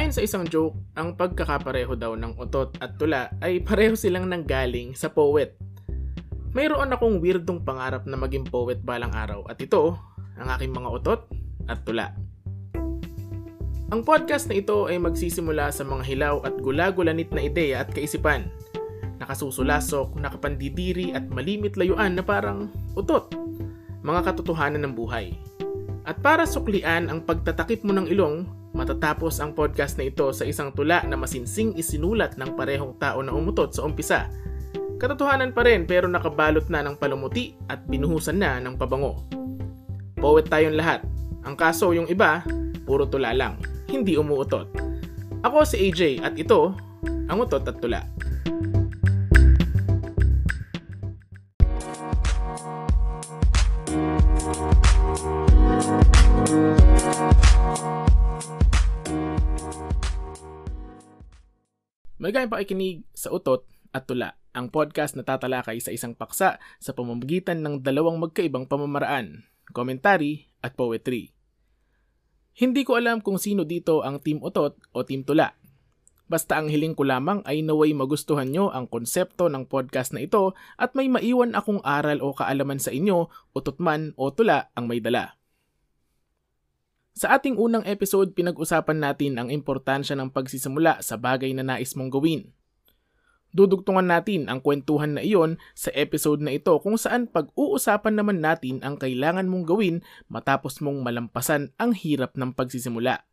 Ayon sa isang joke, ang pagkakapareho daw ng utot at tula ay pareho silang nanggaling sa poet. Mayroon akong weirdong pangarap na maging poet balang araw at ito, ang aking mga utot at tula. Ang podcast na ito ay magsisimula sa mga hilaw at gulagulanit na ideya at kaisipan. Nakasusulasok, nakapandidiri at malimit layuan na parang utot. Mga katotohanan ng buhay. At para suklian ang pagtatakip mo ng ilong, matatapos ang podcast na ito sa isang tula na masinsing isinulat ng parehong tao na umutot sa umpisa. Katotohanan pa rin pero nakabalot na ng palumuti at binuhusan na ng pabango. Poet tayong lahat. Ang kaso yung iba, puro tula lang hindi umuutot. Ako si AJ at ito ang Utot at Tula. Magayang pakikinig sa Utot at Tula, ang podcast na tatalakay sa isang paksa sa pamamagitan ng dalawang magkaibang pamamaraan, komentary at poetry. Hindi ko alam kung sino dito ang Team Utot o Team Tula. Basta ang hiling ko lamang ay naway magustuhan nyo ang konsepto ng podcast na ito at may maiwan akong aral o kaalaman sa inyo, utot man o tula ang may dala. Sa ating unang episode, pinag-usapan natin ang importansya ng pagsisimula sa bagay na nais mong gawin. Dudugtungan natin ang kwentuhan na iyon sa episode na ito kung saan pag-uusapan naman natin ang kailangan mong gawin matapos mong malampasan ang hirap ng pagsisimula.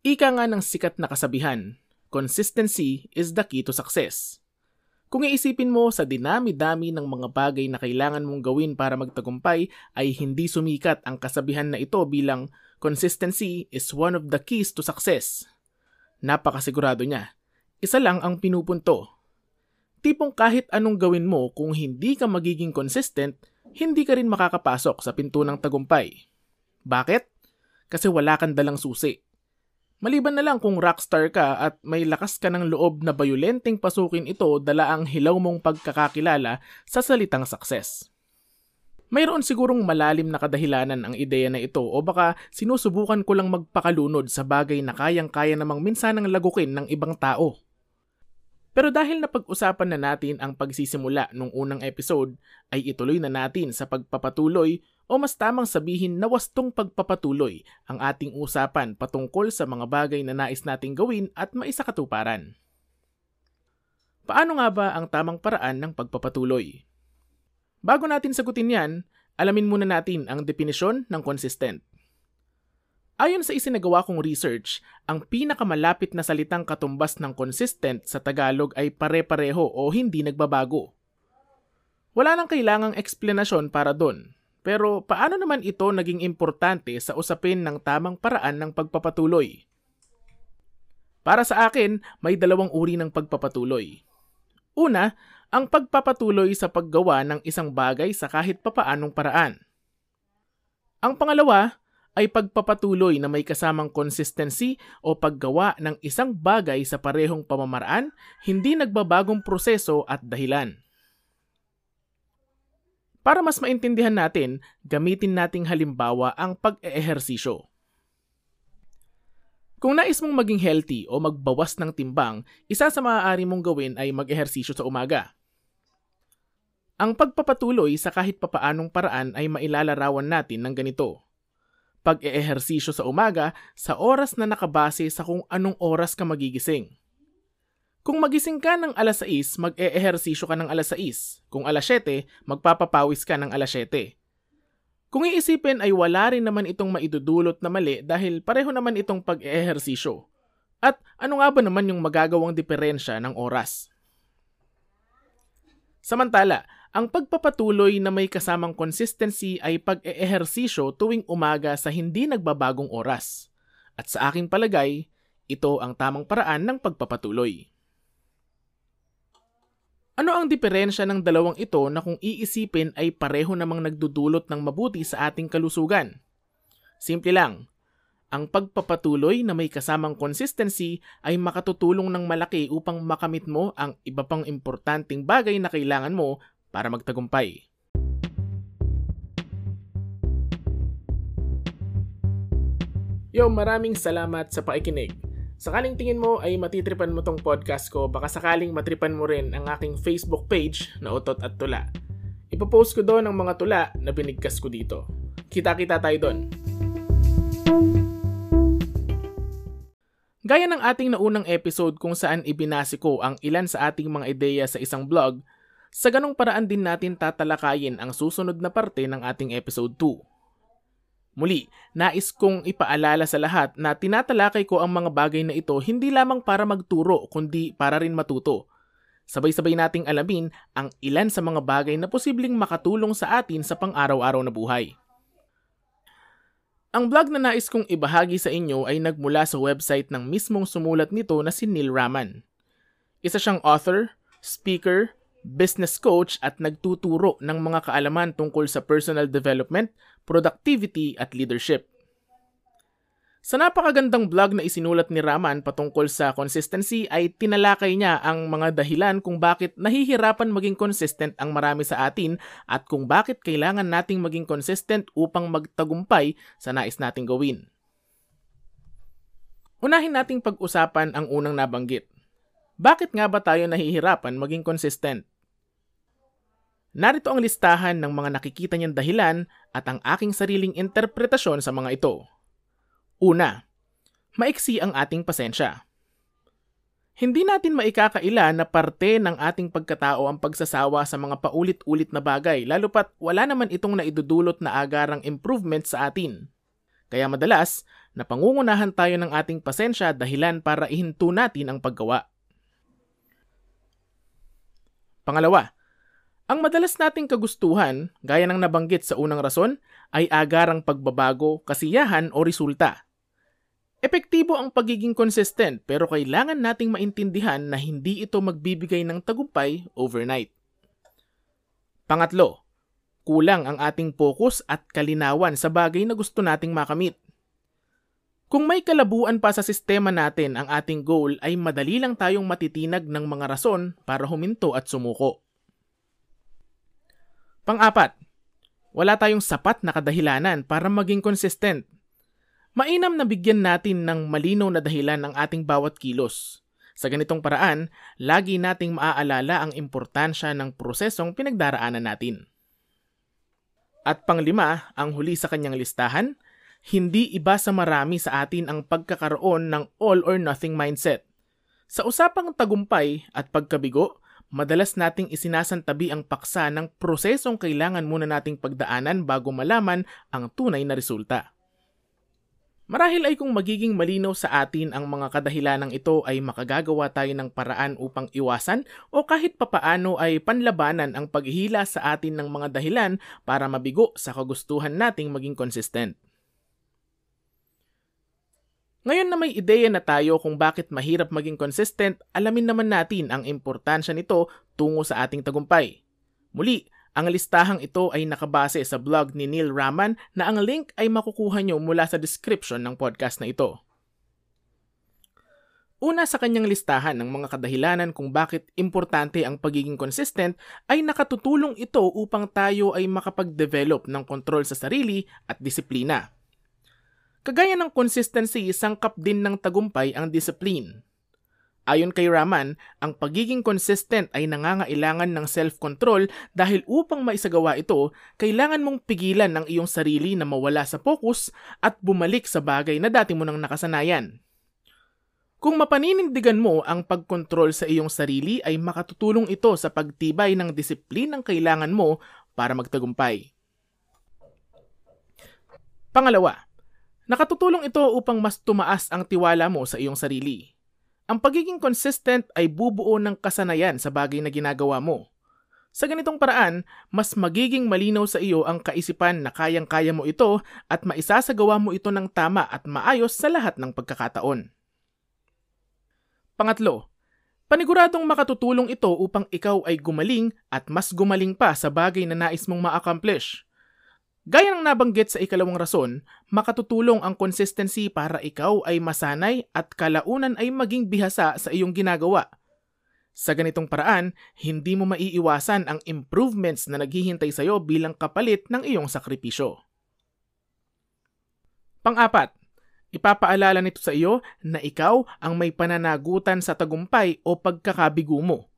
Ika nga ng sikat na kasabihan, consistency is the key to success. Kung iisipin mo sa dinami-dami ng mga bagay na kailangan mong gawin para magtagumpay ay hindi sumikat ang kasabihan na ito bilang consistency is one of the keys to success. Napakasigurado niya isa lang ang pinupunto. Tipong kahit anong gawin mo kung hindi ka magiging consistent, hindi ka rin makakapasok sa pinto ng tagumpay. Bakit? Kasi wala kang dalang susi. Maliban na lang kung rockstar ka at may lakas ka ng loob na bayulenteng pasukin ito dala ang hilaw mong pagkakakilala sa salitang success. Mayroon sigurong malalim na kadahilanan ang ideya na ito o baka sinusubukan ko lang magpakalunod sa bagay na kayang-kaya namang minsan ng lagukin ng ibang tao. Pero dahil napag-usapan na natin ang pagsisimula nung unang episode, ay ituloy na natin sa pagpapatuloy o mas tamang sabihin na wastong pagpapatuloy ang ating usapan patungkol sa mga bagay na nais nating gawin at maisakatuparan. Paano nga ba ang tamang paraan ng pagpapatuloy? Bago natin sagutin yan, alamin muna natin ang definisyon ng consistent. Ayon sa isinagawa kong research, ang pinakamalapit na salitang katumbas ng consistent sa Tagalog ay pare-pareho o hindi nagbabago. Wala nang kailangang eksplanasyon para doon. Pero paano naman ito naging importante sa usapin ng tamang paraan ng pagpapatuloy? Para sa akin, may dalawang uri ng pagpapatuloy. Una, ang pagpapatuloy sa paggawa ng isang bagay sa kahit papaanong paraan. Ang pangalawa, ay pagpapatuloy na may kasamang consistency o paggawa ng isang bagay sa parehong pamamaraan, hindi nagbabagong proseso at dahilan. Para mas maintindihan natin, gamitin nating halimbawa ang pag-eehersisyo. Kung nais mong maging healthy o magbawas ng timbang, isa sa maaari mong gawin ay mag-ehersisyo sa umaga. Ang pagpapatuloy sa kahit papaanong paraan ay mailalarawan natin ng ganito pag-eehersisyo sa umaga sa oras na nakabase sa kung anong oras ka magigising. Kung magising ka ng alas 6, mag-eehersisyo ka ng alas 6. Kung alas 7, magpapapawis ka ng alas 7. Kung iisipin ay wala rin naman itong maidudulot na mali dahil pareho naman itong pag-eehersisyo. At ano nga ba naman yung magagawang diferensya ng oras? Samantala, ang pagpapatuloy na may kasamang consistency ay pag-eehersisyo tuwing umaga sa hindi nagbabagong oras. At sa aking palagay, ito ang tamang paraan ng pagpapatuloy. Ano ang diferensya ng dalawang ito na kung iisipin ay pareho namang nagdudulot ng mabuti sa ating kalusugan? Simple lang, ang pagpapatuloy na may kasamang consistency ay makatutulong ng malaki upang makamit mo ang iba pang importanteng bagay na kailangan mo para magtagumpay. Yo, maraming salamat sa pakikinig. Sakaling tingin mo ay matitripan mo tong podcast ko, baka sakaling matripan mo rin ang aking Facebook page na Utot at Tula. Ipopost ko doon ang mga tula na binigkas ko dito. Kita-kita tayo doon. Gaya ng ating naunang episode kung saan ibinasi ko ang ilan sa ating mga ideya sa isang blog, sa ganong paraan din natin tatalakayin ang susunod na parte ng ating episode 2. Muli, nais kong ipaalala sa lahat na tinatalakay ko ang mga bagay na ito hindi lamang para magturo kundi para rin matuto. Sabay-sabay nating alamin ang ilan sa mga bagay na posibleng makatulong sa atin sa pang-araw-araw na buhay. Ang blog na nais kong ibahagi sa inyo ay nagmula sa website ng mismong sumulat nito na si Neil Raman. Isa siyang author, speaker, business coach at nagtuturo ng mga kaalaman tungkol sa personal development, productivity at leadership. Sa napakagandang blog na isinulat ni Raman patungkol sa consistency ay tinalakay niya ang mga dahilan kung bakit nahihirapan maging consistent ang marami sa atin at kung bakit kailangan nating maging consistent upang magtagumpay sa nais nating gawin. Unahin nating pag-usapan ang unang nabanggit. Bakit nga ba tayo nahihirapan maging consistent? Narito ang listahan ng mga nakikita niyang dahilan at ang aking sariling interpretasyon sa mga ito. Una, maiksi ang ating pasensya. Hindi natin maikakaila na parte ng ating pagkatao ang pagsasawa sa mga paulit-ulit na bagay lalo pat wala naman itong naidudulot na agarang improvement sa atin. Kaya madalas, napangungunahan tayo ng ating pasensya dahilan para ihinto natin ang paggawa. Pangalawa, ang madalas nating kagustuhan, gaya ng nabanggit sa unang rason, ay agarang pagbabago, kasiyahan o resulta. Epektibo ang pagiging consistent pero kailangan nating maintindihan na hindi ito magbibigay ng tagumpay overnight. Pangatlo, kulang ang ating focus at kalinawan sa bagay na gusto nating makamit. Kung may kalabuan pa sa sistema natin ang ating goal ay madali lang tayong matitinag ng mga rason para huminto at sumuko. Pang-apat, wala tayong sapat na kadahilanan para maging consistent. Mainam na bigyan natin ng malinaw na dahilan ang ating bawat kilos. Sa ganitong paraan, lagi nating maaalala ang importansya ng prosesong pinagdaraanan natin. At panglima, ang huli sa kanyang listahan, hindi iba sa marami sa atin ang pagkakaroon ng all or nothing mindset. Sa usapang tagumpay at pagkabigo, madalas nating isinasantabi ang paksa ng prosesong kailangan muna nating pagdaanan bago malaman ang tunay na resulta. Marahil ay kung magiging malinaw sa atin ang mga kadahilanang ito ay makagagawa tayo ng paraan upang iwasan o kahit papaano ay panlabanan ang paghihila sa atin ng mga dahilan para mabigo sa kagustuhan nating maging consistent. Ngayon na may ideya na tayo kung bakit mahirap maging consistent, alamin naman natin ang importansya nito tungo sa ating tagumpay. Muli, ang listahang ito ay nakabase sa blog ni Neil Raman na ang link ay makukuha nyo mula sa description ng podcast na ito. Una sa kanyang listahan ng mga kadahilanan kung bakit importante ang pagiging consistent ay nakatutulong ito upang tayo ay makapag-develop ng kontrol sa sarili at disiplina. Kagaya ng consistency, sangkap din ng tagumpay ang discipline. Ayon kay Raman, ang pagiging consistent ay nangangailangan ng self-control dahil upang maisagawa ito, kailangan mong pigilan ang iyong sarili na mawala sa focus at bumalik sa bagay na dati mo nang nakasanayan. Kung mapaninindigan mo ang pagkontrol sa iyong sarili ay makatutulong ito sa pagtibay ng disiplinang kailangan mo para magtagumpay. Pangalawa, Nakatutulong ito upang mas tumaas ang tiwala mo sa iyong sarili. Ang pagiging consistent ay bubuo ng kasanayan sa bagay na ginagawa mo. Sa ganitong paraan, mas magiging malinaw sa iyo ang kaisipan na kayang-kaya mo ito at maisasagawa mo ito ng tama at maayos sa lahat ng pagkakataon. Pangatlo, paniguradong makatutulong ito upang ikaw ay gumaling at mas gumaling pa sa bagay na nais mong ma-accomplish. Gaya ng nabanggit sa ikalawang rason, makatutulong ang consistency para ikaw ay masanay at kalaunan ay maging bihasa sa iyong ginagawa. Sa ganitong paraan, hindi mo maiiwasan ang improvements na naghihintay sa iyo bilang kapalit ng iyong sakripisyo. Pang-apat, Ipapaalala nito sa iyo na ikaw ang may pananagutan sa tagumpay o pagkakabigo mo.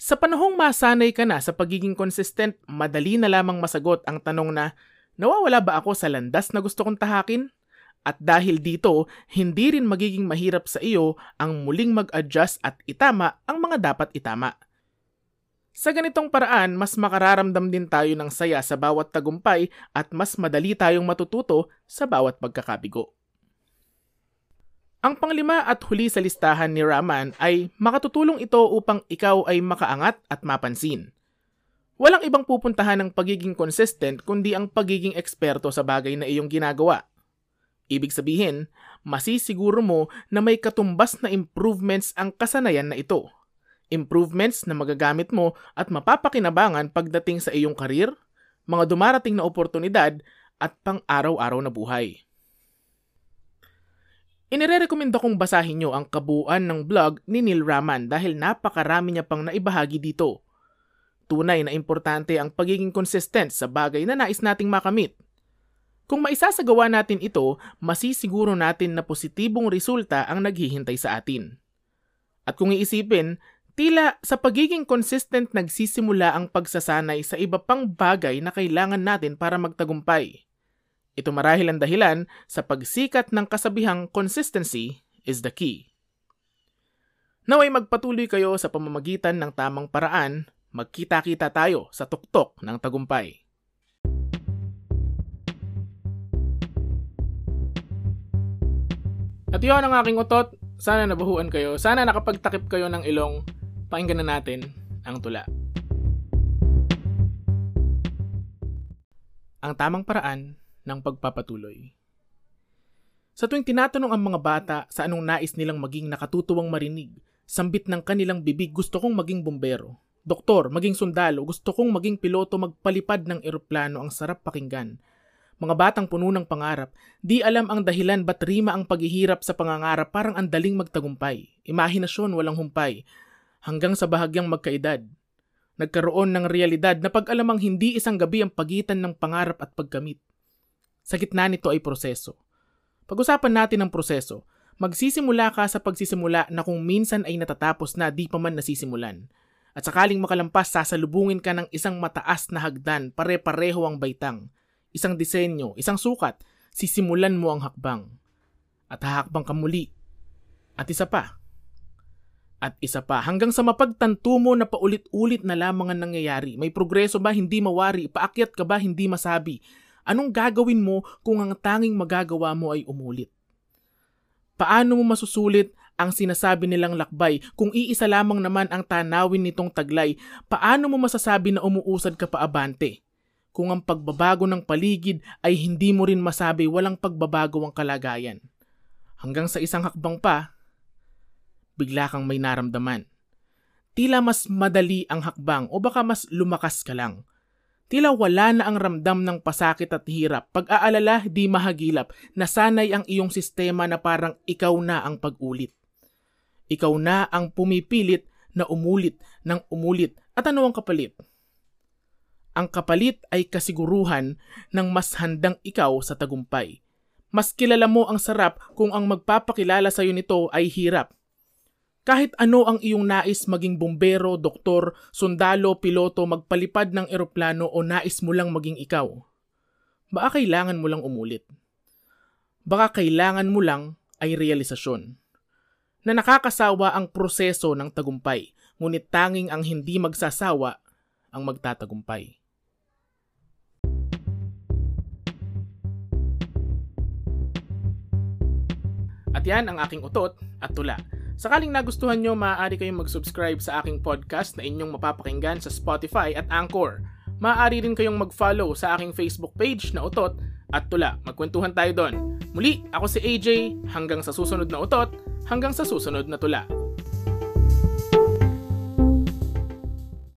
Sa panahong masanay ka na sa pagiging consistent, madali na lamang masagot ang tanong na, nawawala ba ako sa landas na gusto kong tahakin? At dahil dito, hindi rin magiging mahirap sa iyo ang muling mag-adjust at itama ang mga dapat itama. Sa ganitong paraan, mas makararamdam din tayo ng saya sa bawat tagumpay at mas madali tayong matututo sa bawat pagkakabigo. Ang panglima at huli sa listahan ni Raman ay makatutulong ito upang ikaw ay makaangat at mapansin. Walang ibang pupuntahan ng pagiging consistent kundi ang pagiging eksperto sa bagay na iyong ginagawa. Ibig sabihin, masisiguro mo na may katumbas na improvements ang kasanayan na ito. Improvements na magagamit mo at mapapakinabangan pagdating sa iyong karir, mga dumarating na oportunidad at pang-araw-araw na buhay. Inirerekomenda kong basahin nyo ang kabuuan ng blog ni Neil Raman dahil napakarami niya pang naibahagi dito. Tunay na importante ang pagiging consistent sa bagay na nais nating makamit. Kung maisasagawa natin ito, masisiguro natin na positibong resulta ang naghihintay sa atin. At kung iisipin, tila sa pagiging consistent nagsisimula ang pagsasanay sa iba pang bagay na kailangan natin para magtagumpay. Ito marahil ang dahilan sa pagsikat ng kasabihang consistency is the key. Naway magpatuloy kayo sa pamamagitan ng tamang paraan, magkita-kita tayo sa tuktok ng tagumpay. At yun ang aking utot. Sana nabuhuan kayo. Sana nakapagtakip kayo ng ilong. Pakinggan na natin ang tula. Ang tamang paraan ng pagpapatuloy. Sa tuwing tinatanong ang mga bata sa anong nais nilang maging nakatutuwang marinig, sambit ng kanilang bibig gusto kong maging bombero, doktor, maging sundalo, gusto kong maging piloto magpalipad ng eroplano ang sarap pakinggan. Mga batang puno ng pangarap, di alam ang dahilan ba't rima ang paghihirap sa pangangarap parang ang daling magtagumpay. Imahinasyon walang humpay. Hanggang sa bahagyang magkaedad, nagkaroon ng realidad na pag-alamang hindi isang gabi ang pagitan ng pangarap at pagkamit. Sa gitna nito ay proseso. Pag-usapan natin ang proseso. Magsisimula ka sa pagsisimula na kung minsan ay natatapos na di pa man nasisimulan. At sakaling makalampas, sasalubungin ka ng isang mataas na hagdan, pare-pareho ang baitang. Isang disenyo, isang sukat, sisimulan mo ang hakbang. At hahakbang ka muli. At isa pa. At isa pa, hanggang sa mapagtanto mo na paulit-ulit na lamang ang nangyayari. May progreso ba hindi mawari? Paakyat ka ba hindi masabi? Anong gagawin mo kung ang tanging magagawa mo ay umulit? Paano mo masusulit ang sinasabi nilang lakbay kung iisa lamang naman ang tanawin nitong taglay? Paano mo masasabi na umuusad ka pa abante? Kung ang pagbabago ng paligid ay hindi mo rin masabi walang pagbabago ang kalagayan. Hanggang sa isang hakbang pa, bigla kang may naramdaman. Tila mas madali ang hakbang o baka mas lumakas ka lang. Tila wala na ang ramdam ng pasakit at hirap, pag-aalala di mahagilap, nasanay ang iyong sistema na parang ikaw na ang pag-ulit. Ikaw na ang pumipilit na umulit ng umulit. At ano ang kapalit? Ang kapalit ay kasiguruhan ng mas handang ikaw sa tagumpay. Mas kilala mo ang sarap kung ang magpapakilala sa iyo nito ay hirap kahit ano ang iyong nais maging bombero, doktor, sundalo, piloto, magpalipad ng eroplano o nais mo lang maging ikaw, baka kailangan mo lang umulit. Baka kailangan mo lang ay realisasyon. Na nakakasawa ang proseso ng tagumpay, ngunit tanging ang hindi magsasawa ang magtatagumpay. At yan ang aking utot at tula Sakaling nagustuhan nyo, maaari kayong mag-subscribe sa aking podcast na inyong mapapakinggan sa Spotify at Anchor. Maaari rin kayong mag-follow sa aking Facebook page na Utot at Tula. Magkwentuhan tayo doon. Muli, ako si AJ, hanggang sa susunod na Utot, hanggang sa susunod na Tula.